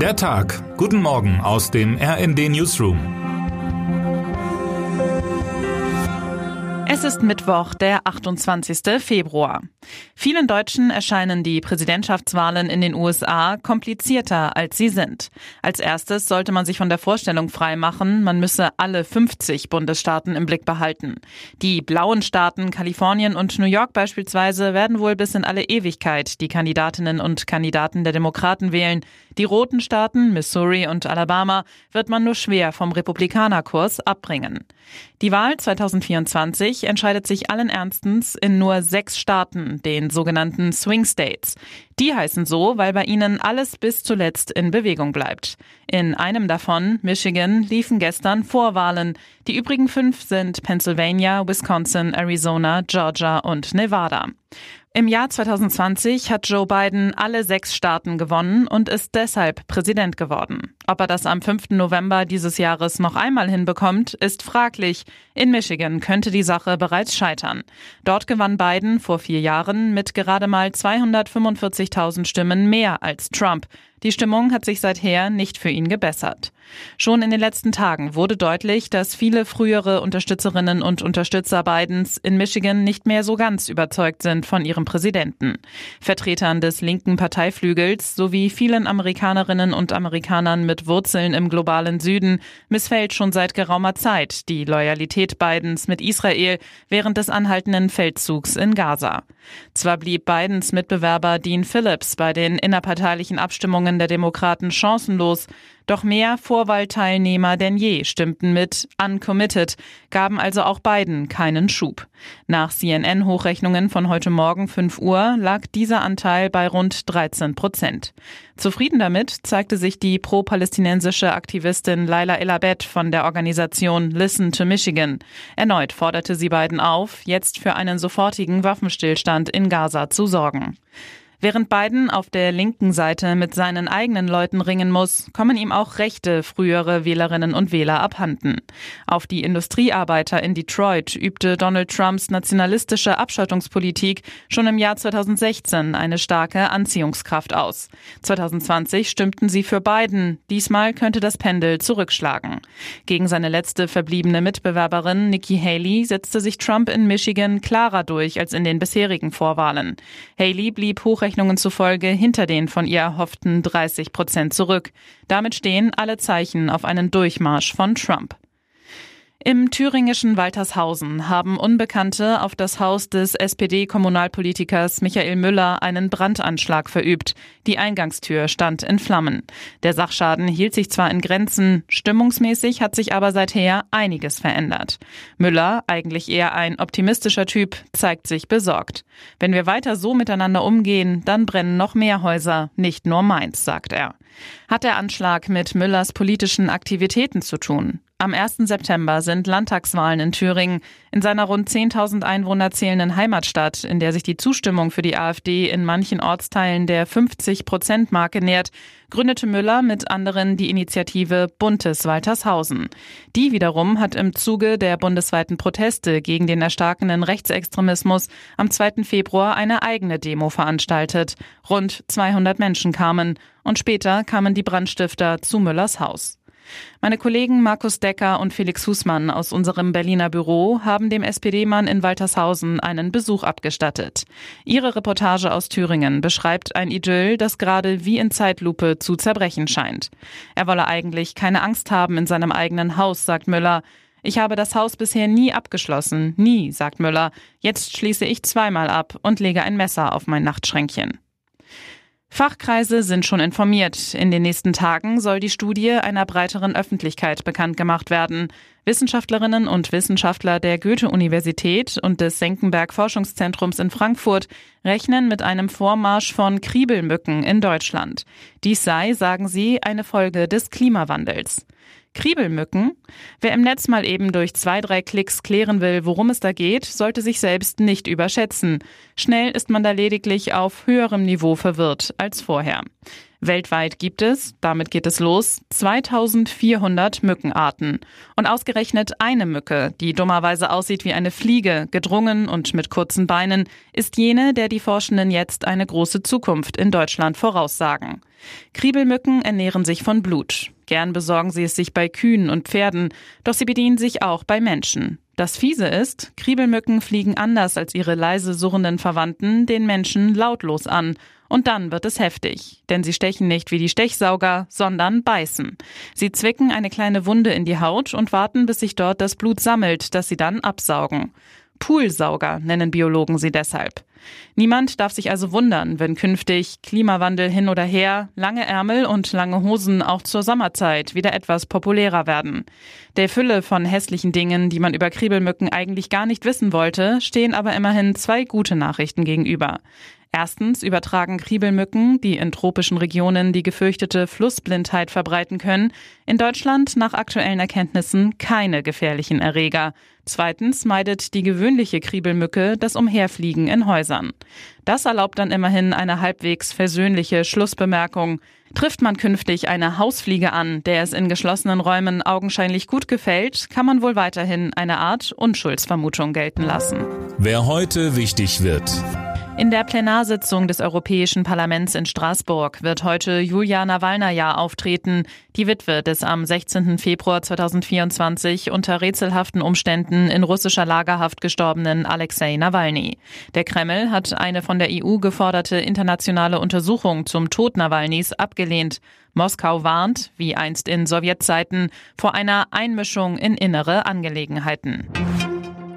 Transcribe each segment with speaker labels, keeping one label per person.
Speaker 1: Der Tag. Guten Morgen aus dem RND Newsroom.
Speaker 2: Es ist Mittwoch, der 28. Februar. Vielen Deutschen erscheinen die Präsidentschaftswahlen in den USA komplizierter, als sie sind. Als erstes sollte man sich von der Vorstellung freimachen, man müsse alle 50 Bundesstaaten im Blick behalten. Die blauen Staaten Kalifornien und New York beispielsweise werden wohl bis in alle Ewigkeit die Kandidatinnen und Kandidaten der Demokraten wählen. Die roten Staaten Missouri und Alabama wird man nur schwer vom Republikanerkurs abbringen. Die Wahl 2024 entscheidet sich allen Ernstens in nur sechs Staaten, den sogenannten Swing States. Die heißen so, weil bei ihnen alles bis zuletzt in Bewegung bleibt. In einem davon, Michigan, liefen gestern Vorwahlen. Die übrigen fünf sind Pennsylvania, Wisconsin, Arizona, Georgia und Nevada. Im Jahr 2020 hat Joe Biden alle sechs Staaten gewonnen und ist deshalb Präsident geworden. Ob er das am 5. November dieses Jahres noch einmal hinbekommt, ist fraglich. In Michigan könnte die Sache bereits scheitern. Dort gewann Biden vor vier Jahren mit gerade mal 245.000 Stimmen mehr als Trump. Die Stimmung hat sich seither nicht für ihn gebessert. Schon in den letzten Tagen wurde deutlich, dass viele frühere Unterstützerinnen und Unterstützer Bidens in Michigan nicht mehr so ganz überzeugt sind von ihrem Präsidenten. Vertretern des linken Parteiflügels sowie vielen Amerikanerinnen und Amerikanern mit Wurzeln im globalen Süden missfällt schon seit geraumer Zeit die Loyalität Bidens mit Israel während des anhaltenden Feldzugs in Gaza. Zwar blieb Bidens Mitbewerber Dean Phillips bei den innerparteilichen Abstimmungen der Demokraten chancenlos, doch mehr Vorwahlteilnehmer denn je stimmten mit uncommitted, gaben also auch Biden keinen Schub. Nach CNN-Hochrechnungen von heute Morgen 5 Uhr lag dieser Anteil bei rund 13 Prozent. Zufrieden damit zeigte sich die pro-palästinensische Aktivistin Laila Elabed von der Organisation Listen to Michigan. Erneut forderte sie Biden auf, jetzt für einen sofortigen Waffenstillstand in Gaza zu sorgen. Während Biden auf der linken Seite mit seinen eigenen Leuten ringen muss, kommen ihm auch rechte frühere Wählerinnen und Wähler abhanden. Auf die Industriearbeiter in Detroit übte Donald Trumps nationalistische Abschottungspolitik schon im Jahr 2016 eine starke Anziehungskraft aus. 2020 stimmten sie für Biden. Diesmal könnte das Pendel zurückschlagen. Gegen seine letzte verbliebene Mitbewerberin Nikki Haley setzte sich Trump in Michigan klarer durch als in den bisherigen Vorwahlen. Haley blieb hoch Hochrechnungen zufolge hinter den von ihr erhofften 30 Prozent zurück. Damit stehen alle Zeichen auf einen Durchmarsch von Trump. Im thüringischen Waltershausen haben Unbekannte auf das Haus des SPD-Kommunalpolitikers Michael Müller einen Brandanschlag verübt. Die Eingangstür stand in Flammen. Der Sachschaden hielt sich zwar in Grenzen, stimmungsmäßig hat sich aber seither einiges verändert. Müller, eigentlich eher ein optimistischer Typ, zeigt sich besorgt. Wenn wir weiter so miteinander umgehen, dann brennen noch mehr Häuser, nicht nur meins, sagt er. Hat der Anschlag mit Müllers politischen Aktivitäten zu tun? Am 1. September sind Landtagswahlen in Thüringen. In seiner rund 10.000 Einwohner zählenden Heimatstadt, in der sich die Zustimmung für die AfD in manchen Ortsteilen der 50-Prozent-Marke nähert, gründete Müller mit anderen die Initiative Buntes Waltershausen. Die wiederum hat im Zuge der bundesweiten Proteste gegen den erstarkenden Rechtsextremismus am 2. Februar eine eigene Demo veranstaltet. Rund 200 Menschen kamen und später kamen die Brandstifter zu Müllers Haus. Meine Kollegen Markus Decker und Felix Husmann aus unserem Berliner Büro haben dem SPD-Mann in Waltershausen einen Besuch abgestattet. Ihre Reportage aus Thüringen beschreibt ein Idyll, das gerade wie in Zeitlupe zu zerbrechen scheint. Er wolle eigentlich keine Angst haben in seinem eigenen Haus, sagt Müller. Ich habe das Haus bisher nie abgeschlossen. Nie, sagt Müller. Jetzt schließe ich zweimal ab und lege ein Messer auf mein Nachtschränkchen. Fachkreise sind schon informiert. In den nächsten Tagen soll die Studie einer breiteren Öffentlichkeit bekannt gemacht werden. Wissenschaftlerinnen und Wissenschaftler der Goethe-Universität und des Senckenberg Forschungszentrums in Frankfurt rechnen mit einem Vormarsch von Kriebelmücken in Deutschland. Dies sei, sagen sie, eine Folge des Klimawandels. Kriebelmücken? Wer im Netz mal eben durch zwei, drei Klicks klären will, worum es da geht, sollte sich selbst nicht überschätzen. Schnell ist man da lediglich auf höherem Niveau verwirrt als vorher. Weltweit gibt es, damit geht es los, 2400 Mückenarten. Und ausgerechnet eine Mücke, die dummerweise aussieht wie eine Fliege, gedrungen und mit kurzen Beinen, ist jene, der die Forschenden jetzt eine große Zukunft in Deutschland voraussagen. Kriebelmücken ernähren sich von Blut. Gern besorgen sie es sich bei Kühen und Pferden, doch sie bedienen sich auch bei Menschen. Das Fiese ist, Kriebelmücken fliegen anders als ihre leise surrenden Verwandten den Menschen lautlos an. Und dann wird es heftig, denn sie stechen nicht wie die Stechsauger, sondern beißen. Sie zwicken eine kleine Wunde in die Haut und warten, bis sich dort das Blut sammelt, das sie dann absaugen. Poolsauger nennen Biologen sie deshalb. Niemand darf sich also wundern, wenn künftig Klimawandel hin oder her, lange Ärmel und lange Hosen auch zur Sommerzeit wieder etwas populärer werden. Der Fülle von hässlichen Dingen, die man über Kriebelmücken eigentlich gar nicht wissen wollte, stehen aber immerhin zwei gute Nachrichten gegenüber. Erstens übertragen Kriebelmücken, die in tropischen Regionen die gefürchtete Flussblindheit verbreiten können, in Deutschland nach aktuellen Erkenntnissen keine gefährlichen Erreger. Zweitens meidet die gewöhnliche Kriebelmücke das Umherfliegen in Häusern. Das erlaubt dann immerhin eine halbwegs versöhnliche Schlussbemerkung. Trifft man künftig eine Hausfliege an, der es in geschlossenen Räumen augenscheinlich gut gefällt, kann man wohl weiterhin eine Art Unschuldsvermutung gelten lassen.
Speaker 1: Wer heute wichtig wird.
Speaker 2: In der Plenarsitzung des Europäischen Parlaments in Straßburg wird heute Julia Nawalnaja auftreten, die Witwe des am 16. Februar 2024 unter rätselhaften Umständen in russischer Lagerhaft gestorbenen Alexei Nawalny. Der Kreml hat eine von der EU geforderte internationale Untersuchung zum Tod Nawalnys abgelehnt. Moskau warnt, wie einst in Sowjetzeiten, vor einer Einmischung in innere Angelegenheiten.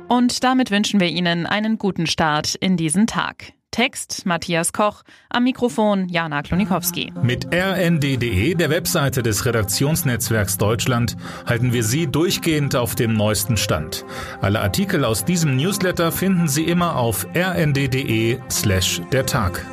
Speaker 2: Und damit wünschen wir Ihnen einen guten Start in diesen Tag. Text Matthias Koch, am Mikrofon Jana Klonikowski.
Speaker 1: Mit rnd.de, der Webseite des Redaktionsnetzwerks Deutschland, halten wir Sie durchgehend auf dem neuesten Stand. Alle Artikel aus diesem Newsletter finden Sie immer auf rnd.de slash der Tag.